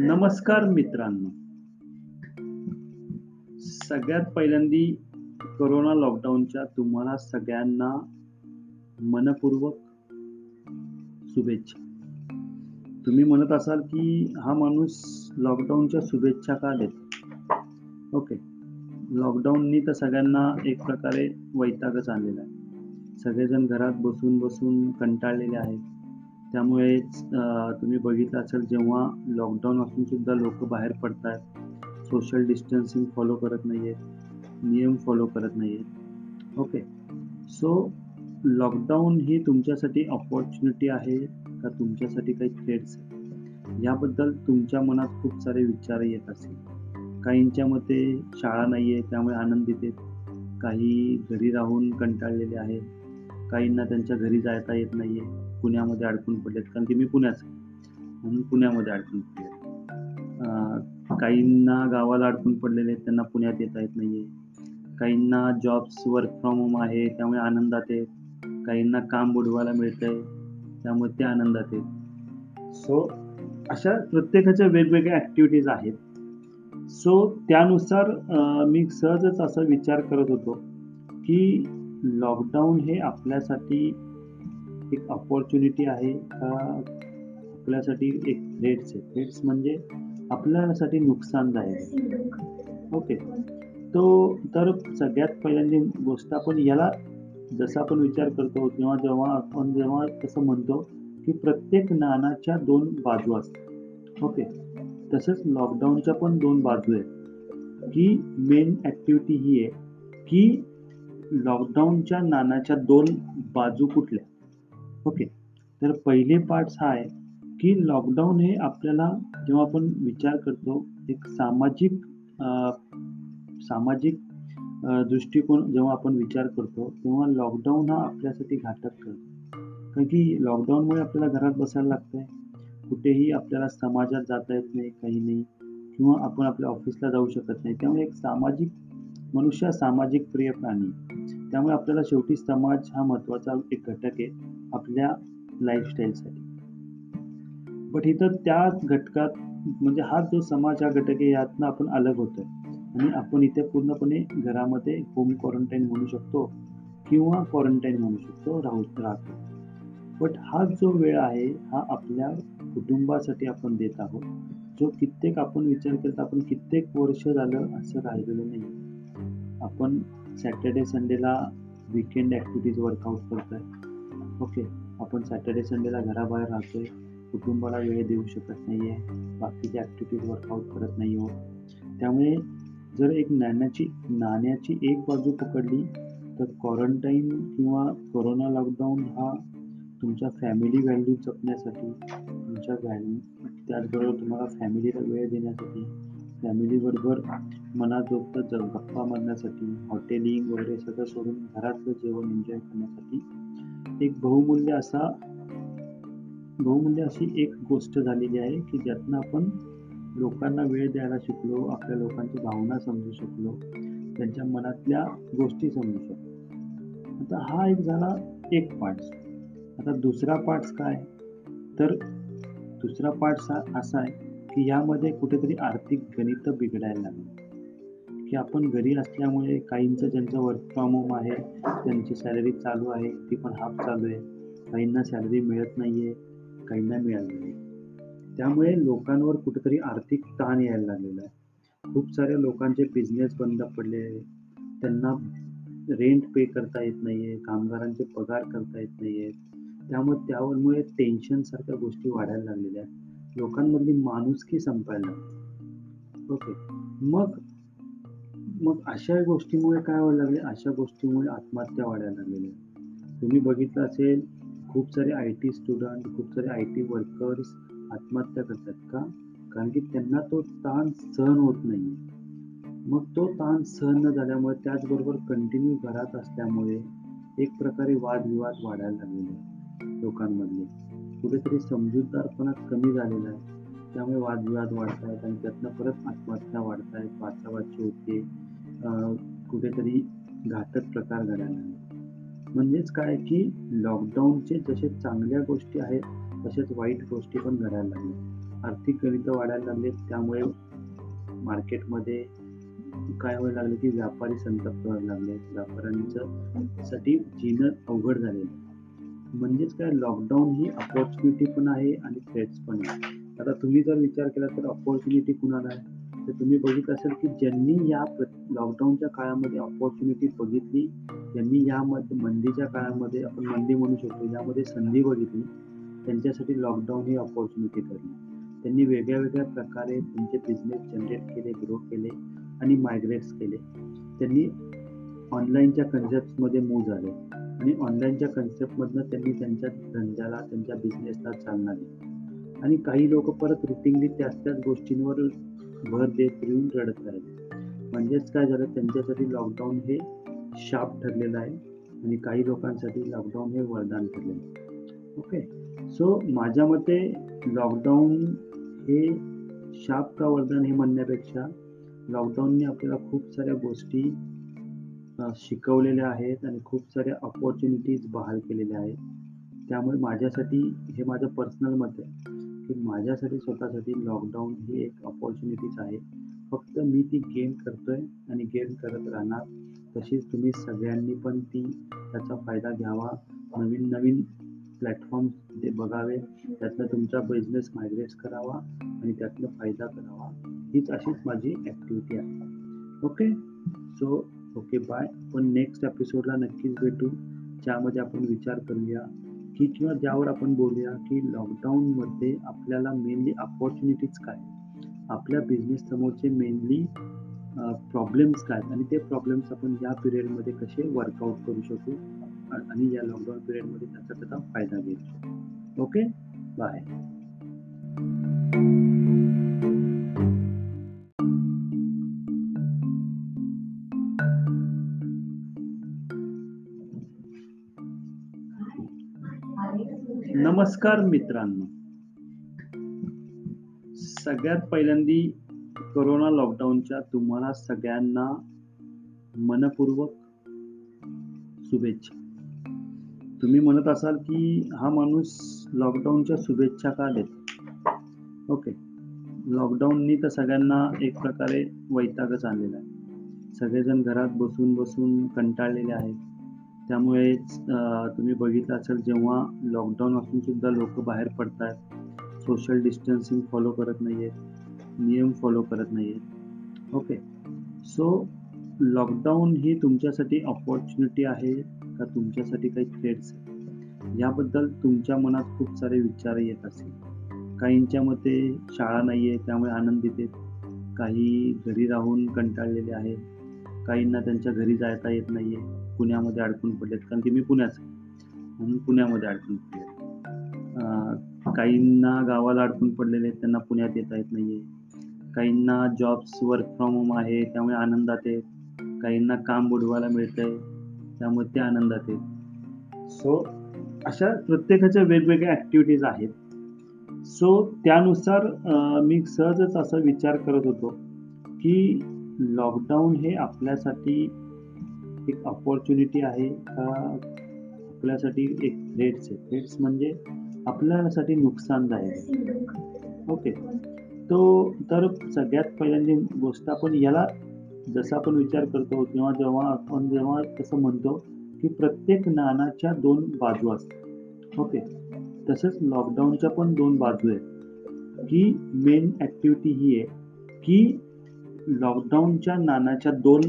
नमस्कार मित्रांनो. सगळ्यात पहिल्यांदी कोरोना लॉकडाऊनच्या तुम्हाला सगळ्यांना मनपूर्वक शुभेच्छा. तुम्ही म्हणत असाल की हा माणूस लॉकडाऊनच्या शुभेच्छा का देत? ओके लॉकडाऊननी तर सगळ्यांना एक प्रकारे वैतागच आणलेला आहे. सगळेजण घरात बसून बसून कंटाळलेले आहेत. त्यामुळे तुम्ही बघितलं असेल जेव्हा लॉकडाऊन असून सुद्धा लोक बाहेर पडत आहेत सोशल डिस्टन्सिंग फॉलो करत नाही आहेत नियम फॉलो करत नाही आहेत ओके सो लॉकडाऊन ही तुमच्यासाठी ऑपॉर्च्युनिटी आहे का तुमच्यासाठी काही थ्रेड्स याबद्दल तुमच्या मनात खूप सारे विचार येत असतील. काहींच्या मते शाळा नाही आहे त्यामुळे आनंदित आहेत काही घरी राहून कंटाळलेले आहेत काहींना त्यांच्या घरी जायता येत नाही आहे पुण्यामध्ये अडकून पडलेत. कारण की मी पुण्याच म्हणून पुण्यामध्ये अडकून पडले काहींना गावाला अडकून पडलेले आहेत. त्यांना पुण्यात येता येत नाही आहे काहींना जॉब्स वर्क फ्रॉम होम आहे. त्यामुळे आनंदात आहेत. काहींना काम बुडवायला मिळतं आहे त्यामुळे ते आनंदात आहेत. सो अशा प्रत्येकाच्या वेगवेगळ्या ॲक्टिव्हिटीज आहेत. सो त्यानुसार मी सहजच असा विचार करत होतो की लॉकडाऊन हे आपल्यासाठी एक अपॉर्च्युनिटी आहे का? आपल्यासाठी एक थ्रेड्स आहे. थ्रेड्स म्हणजे आपल्यासाठी नुकसानदायक ओके तो तर सगळ्यात पहिल्यांदी गोष्ट आपण याला जसा आपण विचार करतो किंवा जेव्हा आपण जेव्हा तसं म्हणतो की प्रत्येक नाण्याच्या दोन बाजू असतात. ओके तसंच लॉकडाऊनच्या पण दोन बाजू आहेत. की मेन ॲक्टिव्हिटी ही आहे की लॉकडाऊनच्या नाण्याच्या दोन बाजू कुठल्या? ओके तर पहिले पार्ट्स हा आहे की लॉकडाऊन हे आपल्याला जेव्हा आपण विचार करतो एक सामाजिक सामाजिक दृष्टिकोन जेव्हा आपण विचार करतो तेव्हा लॉकडाऊन हा आपल्यासाठी घातक करतो कारण की लॉकडाऊनमुळे आपल्याला घरात बसायला लागतं आहे कुठेही आपल्याला समाजात जाता येत नाही काही नाही किंवा आपण आपल्या ऑफिसला जाऊ शकत नाही. त्यामुळे एक सामाजिक मनुष्य सामाजिक प्रिय प्राणी त्यामुळे आपल्याला शेवटी समाज हा महत्त्वाचा एक घटक आहे आपल्या लाईफस्टाईलसाठी बट इथं त्या घटकात म्हणजे हा जो समाज हा घटक आहे यातनं आपण अलग होतो आणि आपण इथे पूर्णपणे घरामध्ये होम क्वारंटाईन म्हणू शकतो किंवा क्वारंटाईन म्हणू शकतो राहू राहतो. बट हा जो वेळ आहे हा आपल्या कुटुंबासाठी आपण देत आहोत. जो कित्येक आपण विचार केला आपण कित्येक वर्ष झालं असं राहिलेलं नाही. आपण सॅटर्डे संडेला विकेंड ॲक्टिव्हिटीज वर्कआउट करतोय. आहे ओके आपण सॅटर्डे संडेला घराबाहेर राहतोय. कुटुंबाला वेळ देऊ शकत नाही आहे बाकीच्या ॲक्टिव्हिटीज वर्कआउट करत नाही हो त्यामुळे जर एक नाण्याची नाण्याची एक बाजू पकडली तर क्वारंटाईन किंवा कोरोना लॉकडाऊन हा तुमच्या फॅमिली व्हॅल्यू जपण्यासाठी तुमच्या व्हॅल्यू त्याचबरोबर तुम्हाला फॅमिलीला वेळ देण्यासाठी फॅमिलीबरोबर मनात जोगतं गप्पा मारण्यासाठी हॉटेलिंग वगैरे सगळं सोडून घरातलं जेवण एन्जॉय करण्यासाठी एक बहुमूल्य असा बहुमूल्य अशी एक गोष्ट झालेली आहे की ज्यातनं आपण लोकांना वेळ द्यायला शिकलो आपल्या लोकांची भावना समजू शकलो त्यांच्या मनातल्या गोष्टी समजू शकलो. आता हा एक झाला एक पार्ट्स आता दुसरा पार्ट्स काय? तर दुसरा पार्ट्स असा आहे की यामध्ये कुठेतरी आर्थिक गणित बिघडायला लागले. की आपण घरी असल्यामुळे काहींचं ज्यांचं वर्क फ्रॉम होम आहे त्यांची सॅलरी चालू आहे ती पण हाफ चालू आहे. काहींना सॅलरी मिळत नाही आहे काहींना मिळाली नाही त्यामुळे लोकांवर कुठेतरी आर्थिक ताण यायला लागलेला आहे. खूप साऱ्या लोकांचे बिझनेस बंद पडले. त्यांना रेंट पे करता येत नाही आहे कामगारांचे पगार करता येत नाही आहेत त्यामुळे त्यामुळे टेन्शनसारख्या गोष्टी वाढायला लागलेल्या आहेत. लोकांमधली माणुसकी संपायला ओके मग मग अशा गोष्टीमुळे काय व्हायला लागले? अशा गोष्टीमुळे आत्महत्या वाढायला लागलेल्या तुम्ही बघितलं असेल खूप सारे आय टी स्टुडंट खूप सारे आय टी वर्कर्स आत्महत्या करतात का? कारण की त्यांना तो ताण सहन होत नाही मग तो ताण सहन न झाल्यामुळे त्याचबरोबर कंटिन्यू घरात असल्यामुळे एक प्रकारे वादविवाद वाढायला लागलेले लोकांमधले. कुठेतरी समजूतदारपणा कमी झालेला आहे. त्यामुळे वादविवाद वाढत आहेत आणि त्यातनं परत आत्महत्या वाढत आहेत वाचावाची होते कुठेतरी घातक प्रकार घडायला लागले. म्हणजेच काय की लॉकडाऊनचे जसे चांगल्या गोष्टी आहेत तसेच वाईट गोष्टी पण घडायला लागल्या. आर्थिक गणित वाढायला लागले त्यामुळे मार्केटमध्ये काय व्हायला लागले की व्यापारी संतप्त व्हायला लागले व्यापाऱ्यांचं साठी जीणं अवघड झालेलं म्हणजेच काय लॉकडाऊन ही अपॉर्च्युनिटी पण आहे आणि थ्रेट्स पण आहे आता तुम्ही जर विचार केला तर अपॉर्च्युनिटी कुणाला आहे? तर तुम्ही बघित असेल की ज्यांनी या लॉकडाऊनच्या काळामध्ये अपॉर्च्युनिटी बघितली ज्यांनी यामध्ये मंदीच्या काळामध्ये आपण मंदी म्हणू शकतो यामध्ये संधी बघितली त्यांच्यासाठी लॉकडाऊन ही अपॉर्च्युनिटी ठरली. त्यांनी वेगळ्या वेगळ्या प्रकारे त्यांचे बिझनेस जनरेट केले ग्रो केले आणि मायग्रेट्स केले. त्यांनी ऑनलाईनच्या कन्सेप्टमध्ये मूव झाले. आणि ऑनलाईनच्या कन्सेप्टमधनं त्यांनी त्यांच्या धंद्याला त्यांच्या बिझनेसला चालना दिली. आणि काही लोक परत रुटीनली त्याच त्याच गोष्टींवर भर देत येऊन रडत राहिले. म्हणजेच काय झालं? त्यांच्यासाठी लॉकडाऊन हे शाप ठरलेलं आहे. आणि काही लोकांसाठी लॉकडाऊन हे वरदान ठरलेलं आहे. ओके सो माझ्या मते लॉकडाऊन हे शाप का वरदान हे म्हणण्यापेक्षा लॉकडाऊनने आपल्याला खूप साऱ्या गोष्टी शिकवलेल्या आहेत आणि खूप साऱ्या अपॉर्च्युनिटीज बहाल केलेल्या आहेत. त्यामुळे माझ्यासाठी हे माझं पर्सनल मत आहे की माझ्यासाठी स्वतःसाठी लॉकडाऊन ही एक अपॉर्च्युनिटीज आहे. फक्त मी ती गेम करतोय आणि गेम करत राहणार. तशीच तुम्ही सगळ्यांनी पण ती त्याचा फायदा घ्यावा. नवीन नवीन प्लॅटफॉर्म ते बघावे त्यातनं तुमचा बिझनेस मायग्रेट करावा आणि त्यातनं फायदा करावा. हीच अशीच माझी ॲक्टिव्हिटी आहे. ओके सो ओके बाय पण नेक्स्ट एपिसोडला नक्कीच भेटू. ज्यामध्ये आपण विचार करूया की किंवा ज्यावर आपण बोलूया की लॉकडाऊनमध्ये आपल्याला मेनली अपॉर्च्युनिटीज काय? आपल्या बिझनेस समोरचे मेनली प्रॉब्लेम्स काय? आणि ते प्रॉब्लेम्स आपण या पिरियडमध्ये कसे वर्कआउट करू शकू? आणि या लॉकडाऊन पिरियडमध्ये त्याचा त्याचा फायदा घेऊ ओके बाय नमस्कार मित्रांनो. सगळ्यात पहिल्यांदी कोरोना लॉकडाऊनच्या तुम्हाला सगळ्यांना मनपूर्वक शुभेच्छा. तुम्ही म्हणत असाल की हा माणूस लॉकडाऊनच्या शुभेच्छा का देत? ओके लॉकडाऊननी तर सगळ्यांना एक प्रकारे वैतागच आणलेला आहे. सगळेजण घरात बसून बसून कंटाळलेले आहेत. त्यामुळे तुम्ही बघितलं असेल जेव्हा लॉकडाऊन असून सुद्धा लोक बाहेर पडत आहेत सोशल डिस्टन्सिंग फॉलो करत नाही आहेत नियम फॉलो करत नाही आहेत ओके सो लॉकडाऊन ही तुमच्यासाठी अपॉर्च्युनिटी आहे का तुमच्यासाठी काही थ्रेड्स आहे याबद्दल तुमच्या मनात खूप सारे विचार येत असतील काहींच्या मते शाळा नाही आहे त्यामुळे आनंदित आहेत. काही घरी राहून कंटाळलेले आहेत. काहींना त्यांच्या घरी जायता येत नाही आहे पुण्यामध्ये अडकून पडलेत. कारण की मी पुण्याच म्हणून पुण्यामध्ये अडकून पडले काहींना गावाला अडकून पडलेले आहेत. त्यांना पुण्यात येता येत नाहीये. काहींना जॉब्स वर्क फ्रॉम होम आहे. त्यामुळे आनंदात आहेत. काहींना काम बुडवायला मिळतंय. त्यामुळे ते आनंदात आहेत. सो अशा प्रत्येकाच्या वेगवेगळ्या ॲक्टिव्हिटीज आहेत. सो त्यानुसार मी सहजच असा विचार करत होतो की लॉकडाऊन हे आपल्यासाठी एक अपॉर्च्युनिटी आहे का आपल्यासाठी एक थ्रेट्स आहे. थ्रेट्स म्हणजे आपल्यासाठी नुकसानदायक ओके तो तर सगळ्यात पहिल्यांदी गोष्ट आपण याला जसा आपण विचार करतो किंवा जेव्हा आपण जेव्हा तसं म्हणतो की प्रत्येक नाण्याच्या दोन बाजू असतात. ओके तसंच लॉकडाऊनच्या पण दोन बाजू आहेत. की मेन ॲक्टिव्हिटी ही आहे की लॉकडाऊनच्या नाण्याच्या दोन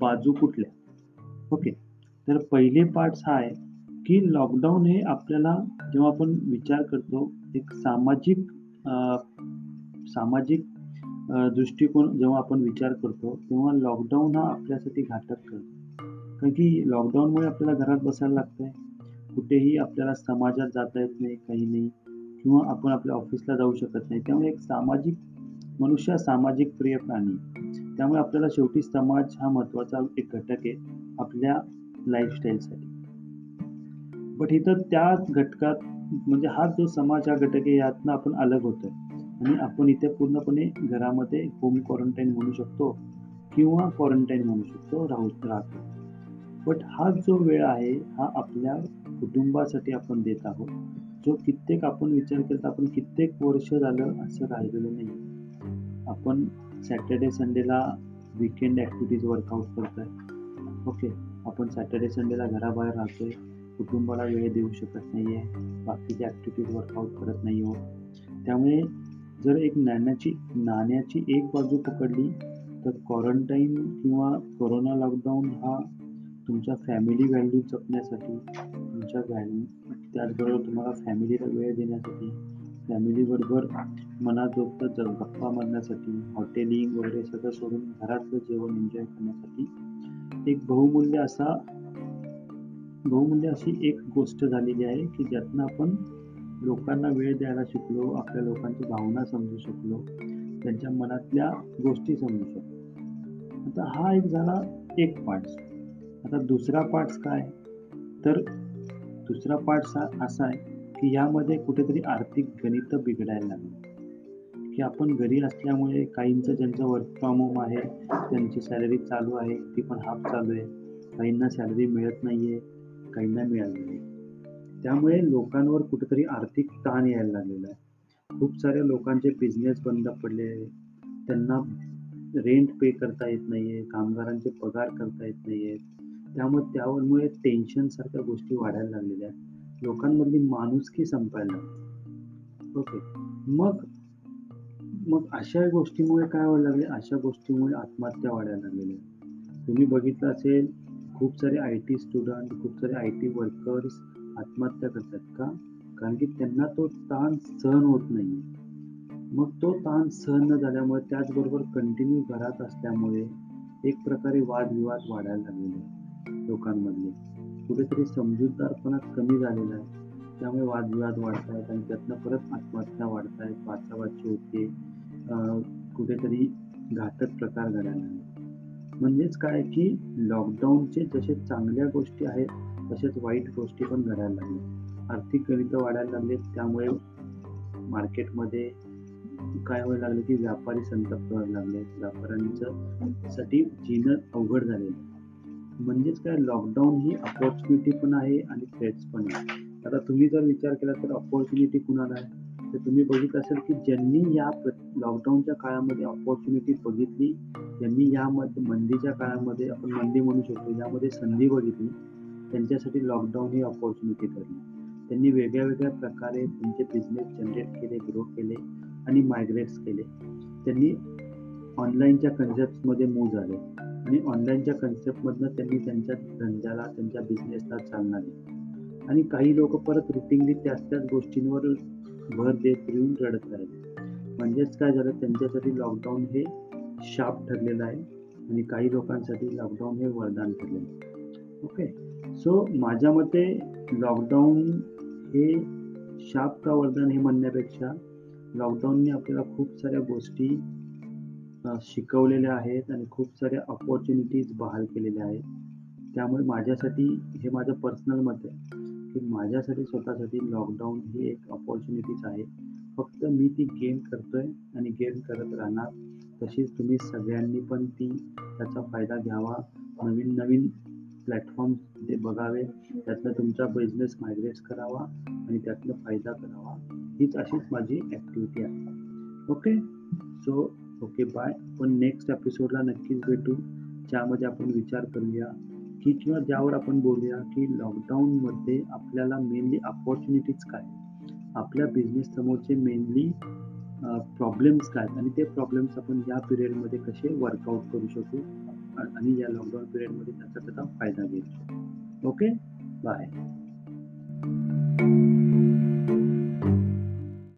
बाजू कुठल्या? ओके तर पहिले पार्ट्स हा आहे की लॉकडाऊन हे आपल्याला जेव्हा आपण विचार करतो एक सामाजिक सामाजिक दृष्टिकोन जेव्हा आपण विचार करतो तेव्हा लॉकडाऊन हा आपल्यासाठी घातक करतो कारण की लॉकडाऊनमुळे आपल्याला घरात बसायला लागतं आहे कुठेही आपल्याला समाजात जाता येत नाही काही नाही. किंवा आपण आपल्या ऑफिसला जाऊ शकत नाही. त्यामुळे एक सामाजिक मनुष्य सामाजिक प्रिय प्राणी. त्यामुळे आपल्याला शेवटी समाज हा महत्त्वाचा एक घटक आहे. आपल्या लाईफस्टाईलसाठी बट इथं त्या घटकात म्हणजे हा जो समाज हा घटक आहे यातनं आपण अलग होतोय. आणि आपण इथे पूर्णपणे घरामध्ये होम क्वारंटाईन म्हणू शकतो किंवा क्वारंटाईन म्हणू शकतो राहू राहतो. बट हा जो वेळ आहे हा आपल्या कुटुंबासाठी आपण देत आहोत. जो कित्येक आपण विचार केला आपण कित्येक वर्ष झालं असं राहिलेलं नाही. आपण सॅटर्डे संडेला विकेंड ॲक्टिव्हिटीज वर्कआउट करतोय. ओके आपण सॅटर्डे संडेला घराबाहेर राहतोय. कुटुंबाला वेळ देऊ शकत नाही आहे बाकीच्या ॲक्टिव्हिटीज वर्कआउट करत नाही हो. त्यामुळे जर एक नाण्याची नाण्याची एक बाजू पकडली तर क्वारंटाईन किंवा कोरोना लॉकडाऊन हा तुमच्या फॅमिली व्हॅल्यू जपण्यासाठी तुमच्या व्हॅल्यू त्याचबरोबर तुम्हाला फॅमिलीला वेळ देण्यासाठी फॅमिलीबरोबर मनाजोगतं ज गप्पा मारण्यासाठी हॉटेलिंग वगैरे सगळं सोडून घरातलं जेवण एन्जॉय करण्यासाठी एक बहुमूल्य असा बहुमूल्य अशी एक गोष्ट झालेली आहे की ज्यातनं आपण लोकांना वेळ द्यायला शिकलो आपल्या लोकांची भावना समजू शकलो त्यांच्या मनातल्या गोष्टी समजू शकलो. आता हा एक झाला एक पार्ट्स. आता दुसरा पार्ट्स काय? तर दुसरा पार्ट्स हा असा आहे की यामध्ये कुठेतरी आर्थिक गणित बिघडायला लागली. की आपण घरी असल्यामुळे काहींचं ज्यांचं वर्क फ्रॉम होम आहे त्यांची सॅलरी चालू आहे ती पण हाफ चालू आहे. काहींना सॅलरी मिळत नाही आहे काहींना मिळाली नाही. त्यामुळे लोकांवर कुठेतरी आर्थिक ताण यायला लागलेला आहे. खूप साऱ्या लोकांचे बिझनेस बंद पडले त्यांना रेंट पे करता येत नाही आहे कामगारांचे पगार करता येत नाही आहेत त्यामुळे त्यामुळे टेन्शनसारख्या गोष्टी वाढायला लागलेल्या आहेत. लोकांमधली माणुसकी संपायला ओके मग मग अशा गोष्टीमुळे काय व्हायला लागले? अशा गोष्टीमुळे आत्महत्या वाढायला लागलेल्या. तुम्ही बघितलं असेल खूप सारे आय टी स्टुडंट खूप सारे आय टी वर्कर्स आत्महत्या करतात का? कारण की त्यांना तो ताण सहन होत नाही. मग तो ताण सहन न झाल्यामुळे त्याचबरोबर कंटिन्यू घरात असल्यामुळे एक प्रकारे वादविवाद वाढायला लागलेले लोकांमधले. कुठेतरी समजूतदारपणा कमी झालेला आहे. त्यामुळे वादविवाद वाढत आहेत आणि त्यातनं परत आत्महत्या वाढत आहेत वाचावाची होते. कुठेतरी घातक प्रकार घडायला लागले. म्हणजेच काय की लॉकडाऊनचे जसे चांगल्या गोष्टी आहेत तसेच वाईट गोष्टी पण घडायला लागल्या. आर्थिक गणित वाढायला लागले त्यामुळे मार्केटमध्ये काय व्हायला लागलं की व्यापारी संतप्त व्हायला लागले. व्यापाऱ्यांचं साठी जीणं अवघड झालेलं म्हणजेच काय लॉकडाऊन ही अपॉर्च्युनिटी पण आहे आणि थ्रेट्स पण आहे आता तुम्ही जर विचार केला तर ऑपॉर्च्युनिटी कुणाला आहे? तर तुम्ही बघित असेल की ज्यांनी या लॉकडाऊनच्या काळामध्ये ऑपॉर्च्युनिटी बघितली ज्यांनी यामध्ये मंदीच्या काळामध्ये आपण मंदी म्हणू शकतो यामध्ये संधी बघितली त्यांच्यासाठी लॉकडाऊन ही ऑपॉर्च्युनिटी ठरली. त्यांनी वेगळ्या वेगळ्या प्रकारे त्यांचे बिझनेस जनरेट केले ग्रो केले आणि मायग्रेट्स केले. त्यांनी ऑनलाईनच्या कन्सेप्टमध्ये मूव झाले आणि ऑनलाईनच्या कन्सेप्टमधनं त्यांनी त्यांच्या धंद्याला त्यांच्या बिझनेसला चालना दिली. आणि काही लोक परत रुटीनली त्याच त्याच गोष्टींवर भर देत येऊन रडत राहिले म्हणजेच काय झालं? त्यांच्यासाठी लॉकडाऊन हे शाप ठरलेलं आहे आणि काही लोकांसाठी लॉकडाऊन हे वरदान ठरलेलं आहे. ओके सो माझ्या मते लॉकडाऊन हे शाप का वरदान हे म्हणण्यापेक्षा लॉकडाऊनने आपल्याला खूप साऱ्या गोष्टी शिकवलेल्या आहेत आणि खूप साऱ्या अपॉर्च्युनिटीज बहाल केलेल्या आहेत. त्यामुळे माझ्यासाठी हे माझं पर्सनल मत आहे. की माझ्यासाठी स्वतःसाठी लॉकडाऊन ही एक अपॉर्च्युनिटीज आहे. फक्त मी ती गेम करतोय आणि गेम करत राहणार. तशीच तुम्ही सगळ्यांनी पण ती त्याचा फायदा घ्यावा. नवीन नवीन प्लॅटफॉर्म्स ते बघावे त्यातनं तुमचा बिझनेस मायग्रेट करावा आणि त्यातनं फायदा करावा. हीच अशीच माझी ॲक्टिव्हिटी आहे. ओके सो ओके बाय पण नेक्स्ट एपिसोडला नक्कीच भेटू. ज्यामध्ये आपण विचार करूया. की किंवा ज्यावर आपण बोलूया की लॉकडाऊनमध्ये आपल्याला मेनली अपॉर्च्युनिटीज काय आपल्या बिझनेस समोरचे मेनली प्रॉब्लेम्स काय आणि ते प्रॉब्लेम्स आपण या पिरियडमध्ये कसे वर्कआउट करू शकू? आणि या लॉकडाऊन पिरियडमध्ये त्याचा त्याचा फायदा घेऊ शकू. Okay bye